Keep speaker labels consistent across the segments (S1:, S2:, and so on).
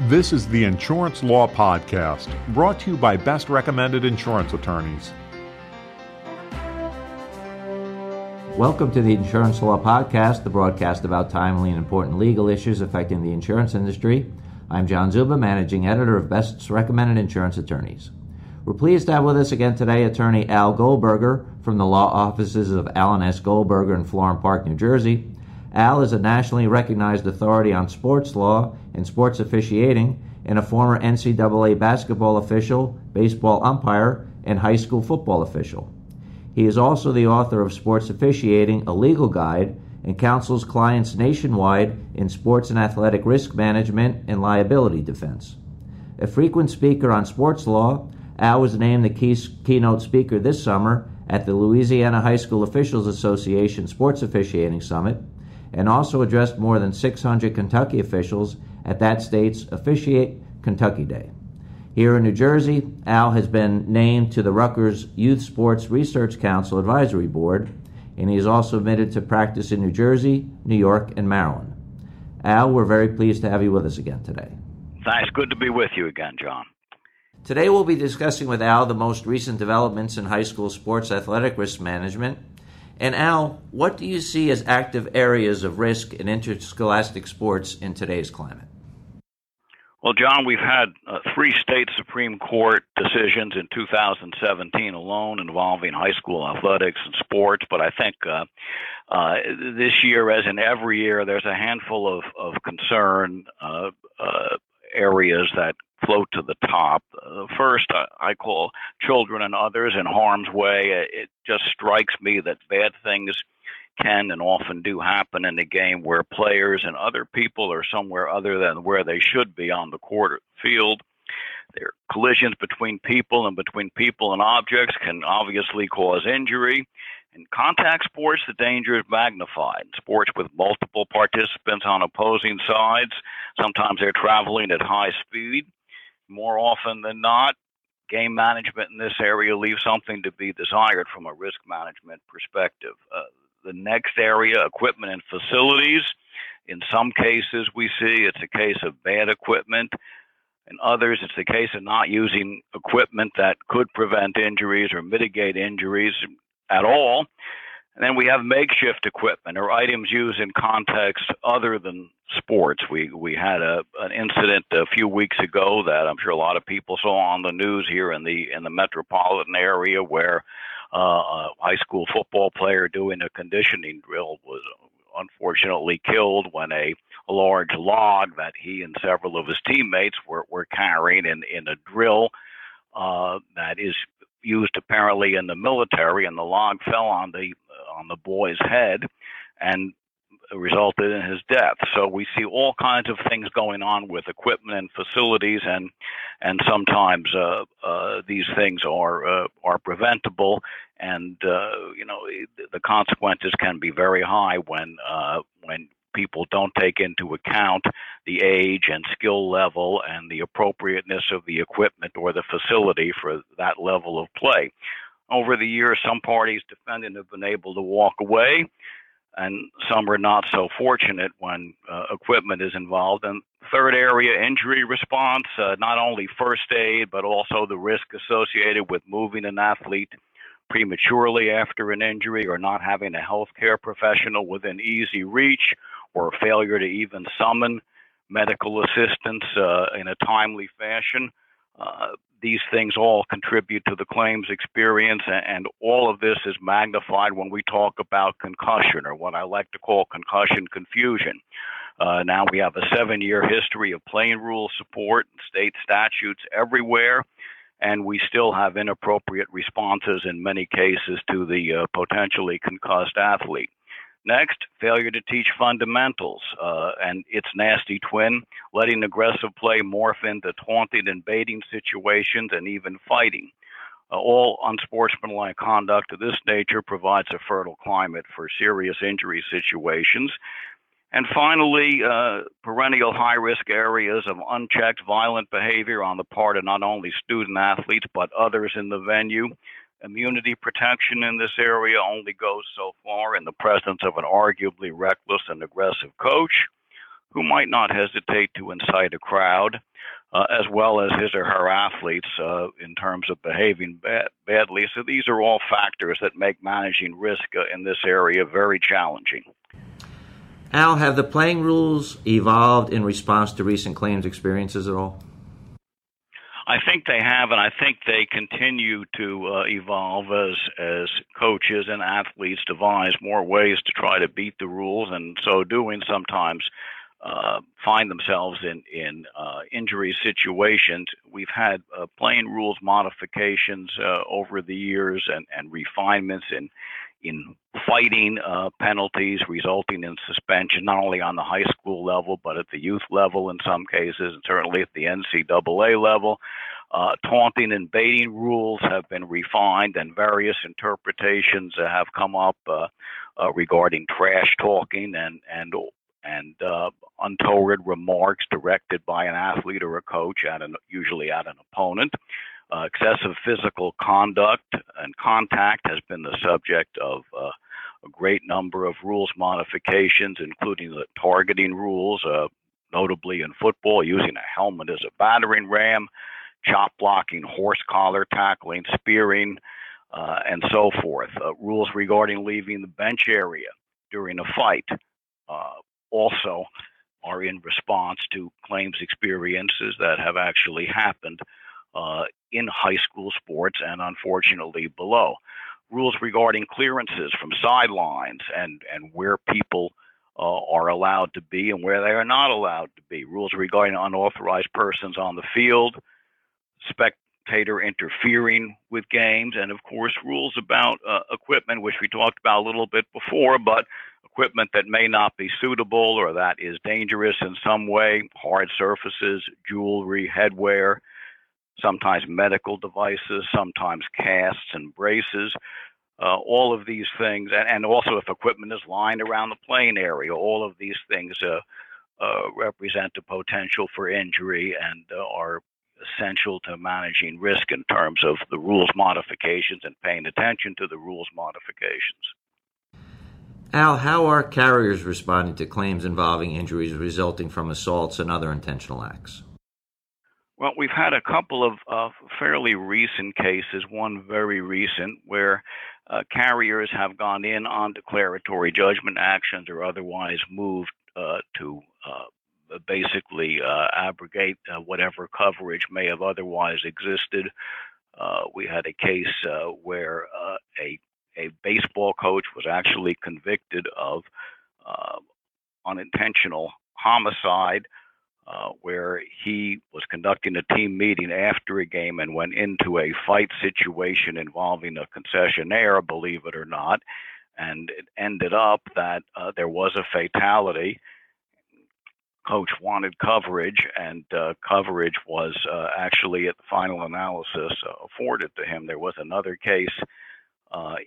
S1: This is the Insurance Law Podcast, brought to you by Best Recommended Insurance Attorneys.
S2: Welcome to the Insurance Law Podcast, the broadcast about timely and important legal issues affecting the insurance industry. I'm John Czuba, managing editor of Best Recommended Insurance Attorneys. We're pleased to have with us again today attorney Al Goldberger from the law offices of Alan S. Goldberger in Florham Park, New Jersey. Al is a nationally recognized authority on sports law and sports officiating and a former NCAA basketball official, baseball umpire, and high school football official. He is also the author of Sports Officiating, a legal guide, and counsels clients nationwide in sports and athletic risk management and liability defense. A frequent speaker on sports law, Al was named the key, keynote speaker this summer at the Louisiana High School Officials Association Sports Officiating Summit and also addressed more than 600 Kentucky officials at that state's Officiate Kentucky Day. Here in New Jersey, Al has been named to the Rutgers Youth Sports Research Council Advisory Board, and he is also admitted to practice in New Jersey, New York, and Maryland. Al, we're very pleased to have you with us again today.
S3: Thanks. Good to be with you again, John.
S2: Today we'll be discussing with Al the most recent developments in high school sports athletic risk management and Al, what do you see as active areas of risk in interscholastic sports in today's climate?
S3: Well, John, we've had uh, three state Supreme Court decisions in 2017 alone involving high school athletics and sports, but I think uh, uh, this year, as in every year, there's a handful of, of concern uh, uh, areas that float to the top. Uh, first, I call children and others in harm's way. It just strikes me that bad things can and often do happen in the game where players and other people are somewhere other than where they should be on the court or field. There are collisions between people and between people and objects can obviously cause injury. In contact sports, the danger is magnified. Sports with multiple participants on opposing sides, sometimes they're traveling at high speed more often than not, game management in this area leaves something to be desired from a risk management perspective. Uh, the next area, equipment and facilities. In some cases, we see it's a case of bad equipment. In others, it's the case of not using equipment that could prevent injuries or mitigate injuries at all. And then we have makeshift equipment or items used in context other than sports. We we had a an incident a few weeks ago that I'm sure a lot of people saw on the news here in the in the metropolitan area where uh, a high school football player doing a conditioning drill was unfortunately killed when a, large log that he and several of his teammates were, were carrying in, in a drill uh, that is used apparently in the military, and the log fell on the on the boy's head and resulted in his death. So we see all kinds of things going on with equipment and facilities, and and sometimes uh, uh, these things are uh, are preventable, and uh, you know the consequences can be very high when uh, when people don't take into account the age and skill level and the appropriateness of the equipment or the facility for that level of play. Over the years, some parties defendant have been able to walk away, and some are not so fortunate when uh, equipment is involved. And third area, injury response, uh, not only first aid, but also the risk associated with moving an athlete prematurely after an injury or not having a healthcare professional within easy reach or failure to even summon medical assistance uh, in a timely fashion. Uh, these things all contribute to the claims experience, and all of this is magnified when we talk about concussion, or what I like to call concussion confusion. Uh, now we have a seven year history of plain rule support and state statutes everywhere, and we still have inappropriate responses in many cases to the uh, potentially concussed athlete. Next, failure to teach fundamentals uh, and its nasty twin, letting aggressive play morph into taunting and baiting situations and even fighting. Uh, all unsportsmanlike conduct of this nature provides a fertile climate for serious injury situations. And finally, uh, perennial high risk areas of unchecked violent behavior on the part of not only student athletes but others in the venue immunity protection in this area only goes so far in the presence of an arguably reckless and aggressive coach who might not hesitate to incite a crowd, uh, as well as his or her athletes uh, in terms of behaving bad, badly. So these are all factors that make managing risk uh, in this area very challenging.
S2: Al, have the playing rules evolved in response to recent claims experiences at all?
S3: I think they have, and I think they continue to uh, evolve as as coaches and athletes devise more ways to try to beat the rules, and so doing sometimes uh, find themselves in in uh, injury situations. We've had uh, playing rules modifications uh, over the years and and refinements in in fighting uh, penalties resulting in suspension, not only on the high school level, but at the youth level in some cases, and certainly at the NCAA level. Uh, taunting and baiting rules have been refined, and various interpretations have come up uh, uh, regarding trash talking and and and uh, untoward remarks directed by an athlete or a coach at an usually at an opponent. Uh, excessive physical conduct and contact has been the subject of uh, a great number of rules modifications, including the targeting rules, uh, notably in football, using a helmet as a battering ram, chop blocking, horse collar tackling, spearing, uh, and so forth. Uh, rules regarding leaving the bench area during a fight uh, also are in response to claims experiences that have actually happened uh, in high school sports and unfortunately below. Rules regarding clearances from sidelines and, and where people uh, are allowed to be and where they are not allowed to be. Rules regarding unauthorized persons on the field, spectator interfering with games, and of course, rules about uh, equipment, which we talked about a little bit before, but equipment that may not be suitable or that is dangerous in some way, hard surfaces, jewelry, headwear, sometimes medical devices, sometimes casts and braces. Uh, all of these things, and, and, also if equipment is lying around the plane area, all of these things uh, uh, represent a potential for injury and uh, are essential to managing risk in terms of the rules modifications and paying attention to the rules modifications.
S2: Al, how are carriers responding to claims involving injuries resulting from assaults and other intentional acts?
S3: Well, we've had a couple of uh, fairly recent cases, one very recent, where uh, carriers have gone in on declaratory judgment actions or otherwise moved uh, to uh, basically uh, abrogate uh, whatever coverage may have otherwise existed. we had a case where a a baseball coach was actually convicted of unintentional homicide uh, where he was conducting a team meeting after a game and went into a fight situation involving a concessionaire, believe it or not. And it ended up that uh, there was a fatality. Coach wanted coverage, and uh, coverage was uh, actually, at the final analysis, uh, afforded to him. There was another case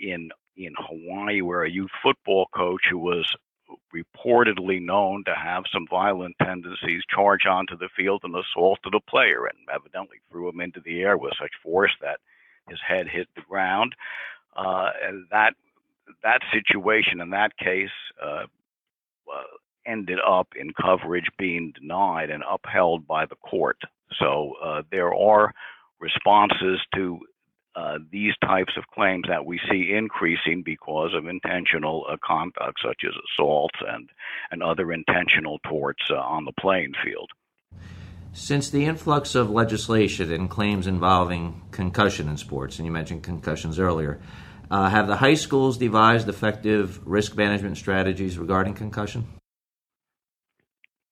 S3: in in Hawaii where a youth football coach who was reportedly known to have some violent tendencies, charge onto the field and assaulted a player and evidently threw him into the air with such force that his head hit the ground. Uh, and that that situation in that case uh, uh, ended up in coverage being denied and upheld by the court. So uh, there are responses to uh, these types of claims that we see increasing because of intentional uh, conduct, such as assaults and, and other intentional torts uh, on the playing field.
S2: Since the influx of legislation and claims involving concussion in sports, and you mentioned concussions earlier, uh, have the high schools devised effective risk management strategies regarding concussion?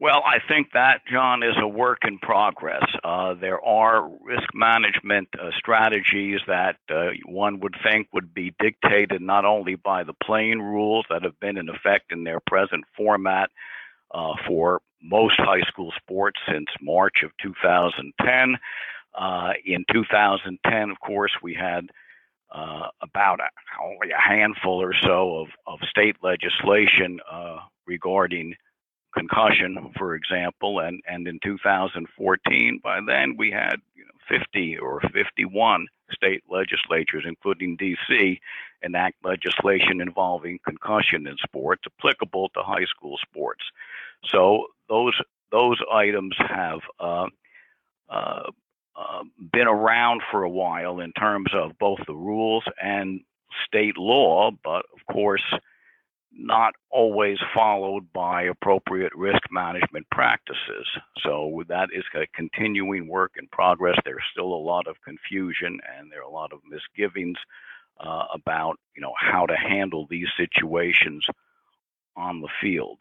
S3: Well, I think that, John, is a work in progress. Uh, there are risk management uh, strategies that uh, one would think would be dictated not only by the playing rules that have been in effect in their present format uh, for most high school sports since March of 2010. Uh, in 2010, of course, we had uh, about a, only a handful or so of, of state legislation regarding concussion, for example, and, and in 2014, by then we had you know, 50 or 51 state legislatures, including D.C., enact legislation involving concussion in sports applicable to high school sports. So those those items have uh, uh, uh, been around for a while in terms of both the rules and state law, but of course not always followed by appropriate risk management practices. So that is a continuing work in progress. There's still a lot of confusion and there are a lot of misgivings uh, about you know how to handle these situations on the field.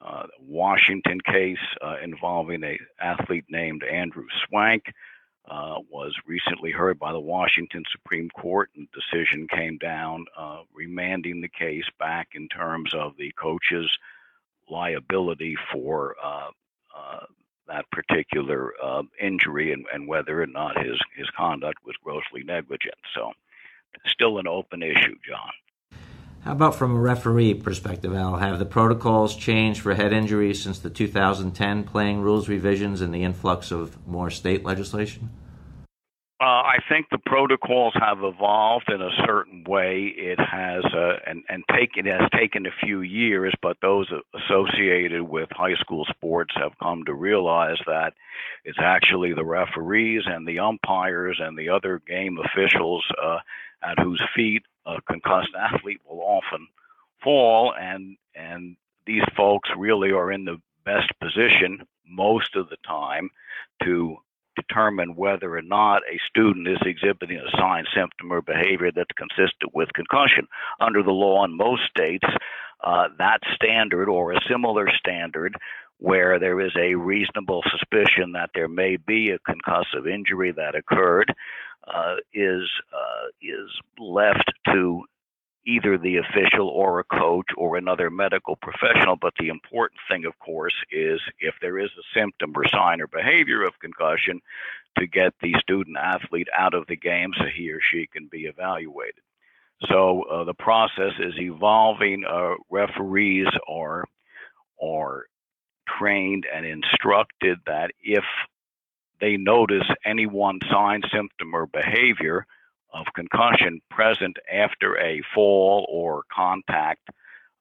S3: Uh, Washington case uh, involving a athlete named Andrew Swank uh, was recently heard by the Washington Supreme Court, and the decision came down uh, remanding the case back in terms of the coach's liability for uh, uh that particular uh, injury and, and, whether or not his, his conduct was grossly negligent. So, still an open issue, John.
S2: How about from a referee perspective, Al? Have the protocols changed for head injuries since the 2010 playing rules revisions and the influx of more state legislation?
S3: Uh, I think the protocols have evolved in a certain way. It has, uh, and and taken it has taken a few years, but those associated with high school sports have come to realize that it's actually the referees and the umpires and the other game officials uh, at whose feet a concussed athlete will often fall, and and these folks really are in the best position most of the time to determine whether or not a student is exhibiting a sign, symptom, or behavior that's consistent with concussion. Under the law in most states, uh, that standard or a similar standard where there is a reasonable suspicion that there may be a concussive injury that occurred uh, is uh, is left to either the official or a coach or another medical professional. But the important thing, of course, is if there is a symptom or sign or behavior of concussion, to get the student athlete out of the game so he or she can be evaluated. So uh, the process is evolving. Uh, referees are are trained and instructed that if they notice any one sign, symptom, or behavior of concussion present after a fall or contact,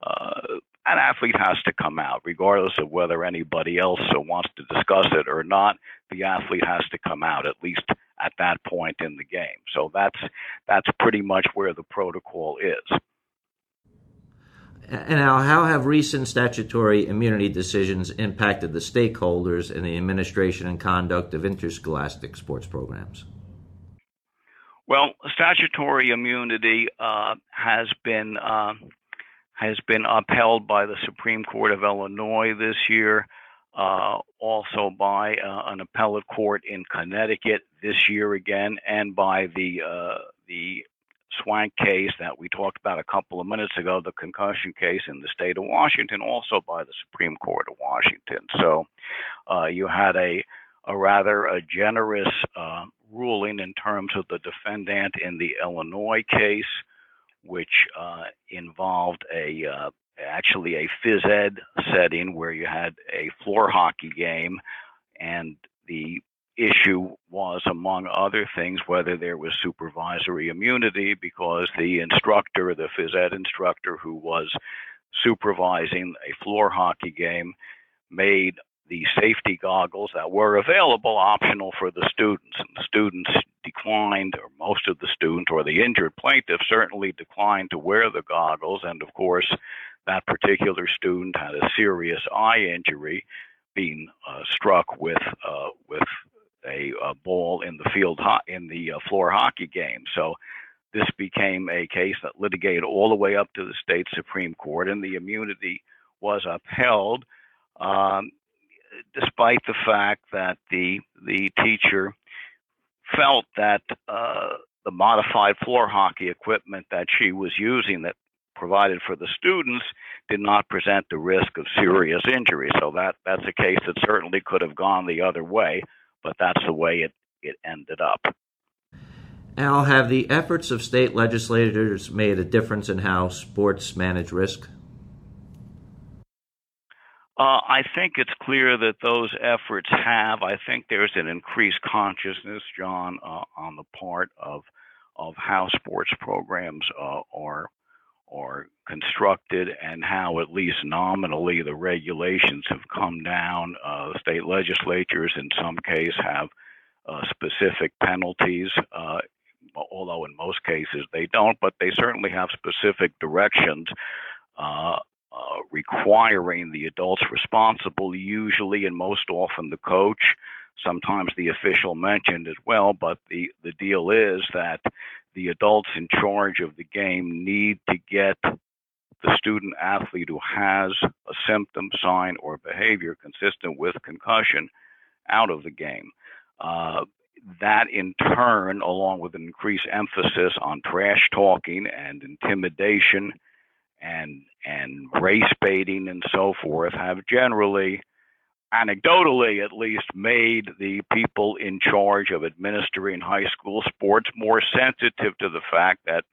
S3: uh, an athlete has to come out, regardless of whether anybody else wants to discuss it or not. The athlete has to come out at least at that point in the game. So that's that's pretty much where the protocol is.
S2: And now, how have recent statutory immunity decisions impacted the stakeholders in the administration and conduct of interscholastic sports programs?
S3: Well, statutory immunity uh, has been uh, has been upheld by the Supreme Court of Illinois this year, uh, also by uh, an appellate court in Connecticut this year again, and by the uh, the Swank case that we talked about a couple of minutes ago, the concussion case in the state of Washington, also by the Supreme Court of Washington. So uh, you had a a rather a generous uh, ruling in terms of the defendant in the Illinois case, which uh, involved a uh, actually a phys ed setting where you had a floor hockey game, and the issue was, among other things, whether there was supervisory immunity because the instructor, the phys ed instructor who was supervising a floor hockey game, made the safety goggles that were available optional for the students. And the students declined, or most of the students, or the injured plaintiff certainly declined to wear the goggles. And of course, that particular student had a serious eye injury, being uh, struck with uh, with a, a, ball in the field ho- in the uh, floor hockey game. So. This became a case that litigated all the way up to the state Supreme Court, and the immunity was upheld. Um, despite the fact that the the teacher felt that uh, the modified floor hockey equipment that she was using that provided for the students did not present the risk of serious injury. So that that's a case that certainly could have gone the other way, but that's the way it, it ended up.
S2: Al, have the efforts of state legislators made a difference in how sports manage risk?
S3: Uh, I think it's clear that those efforts have. I think there's an increased consciousness, John, uh, on the part of of how sports programs uh, are are constructed and how, at least nominally, the regulations have come down. Uh, state legislatures, in some case, have uh, specific penalties, uh, although in most cases they don't, but they certainly have specific directions. Uh, uh, requiring the adults responsible, usually and most often the coach, sometimes the official mentioned as well. But the, the deal is that the adults in charge of the game need to get the student athlete who has a symptom, sign, or behavior consistent with concussion out of the game. Uh, that in turn, along with an increased emphasis on trash talking and intimidation and and race baiting and so forth, have generally, anecdotally at least, made the people in charge of administering high school sports more sensitive to the fact that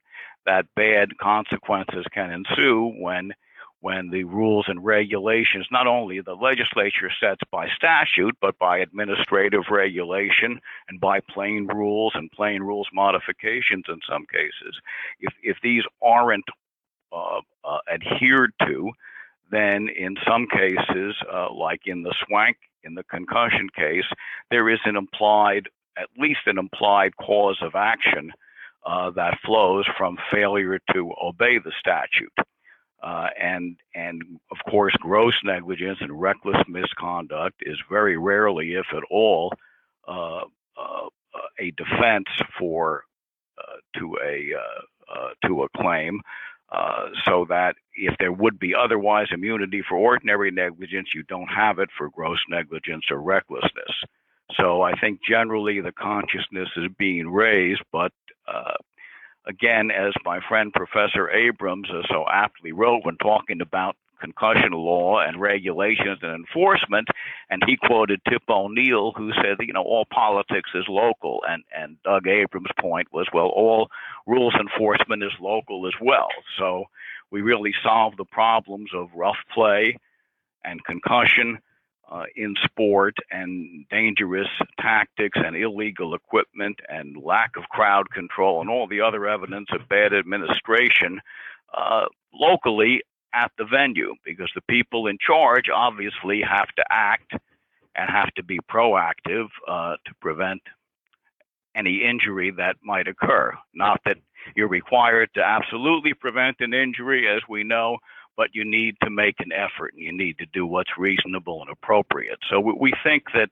S3: that bad consequences can ensue when when the rules and regulations not only the legislature sets by statute but by administrative regulation and by plain rules and plain rules modifications in some cases. If if these aren't uh, uh, adhered to then in some cases uh, like in the swank in the concussion case there is an implied at least an implied cause of action uh, that flows from failure to obey the statute. Uh, and and of course, gross negligence and reckless misconduct is very rarely, if at all, uh, uh a defense for uh, to a uh, to a claim. so that if there would be otherwise immunity for ordinary negligence, you don't have it for gross negligence or recklessness. So I think generally the consciousness is being raised, but uh, again, as my friend Professor Abrams so aptly wrote when talking about concussion law and regulations and enforcement, and he quoted Tip O'Neill, who said, you know, all politics is local, and and Doug Abrams' point was, well, all rules enforcement is local as well. So we really solve the problems of rough play and concussion uh, in sport and dangerous tactics and illegal equipment and lack of crowd control and all the other evidence of bad administration uh, locally at the venue because the people in charge obviously have to act and have to be proactive uh, to prevent any injury that might occur. Not that you're required to absolutely prevent an injury, as we know, but you need to make an effort and you need to do what's reasonable and appropriate. So we, think that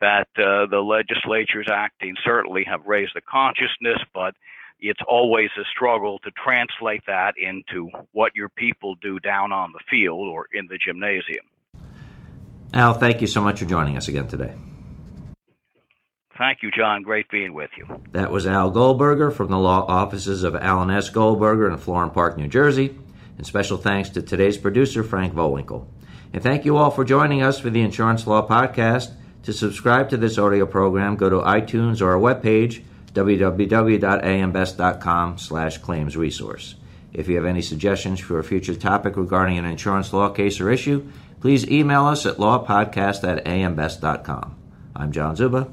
S3: that uh, the legislatures acting certainly have raised the consciousness, but it's always a struggle to translate that into what your people do down on the field or in the gymnasium.
S2: Al, thank you so much for joining us again today.
S3: Thank you, John. Great being with you.
S2: That was Al Goldberger from the law offices of Alan S. Goldberger in Florham Park, New Jersey. And special thanks to today's producer, Frank Volwinkle. And thank you all for joining us for the Insurance Law Podcast. To subscribe to this audio program, go to iTunes or our webpage, www.ambest.com slash claims resource. If you have any suggestions for a future topic regarding an insurance law case or issue, please email us at lawpodcast at ambest.com. I'm John Czuba,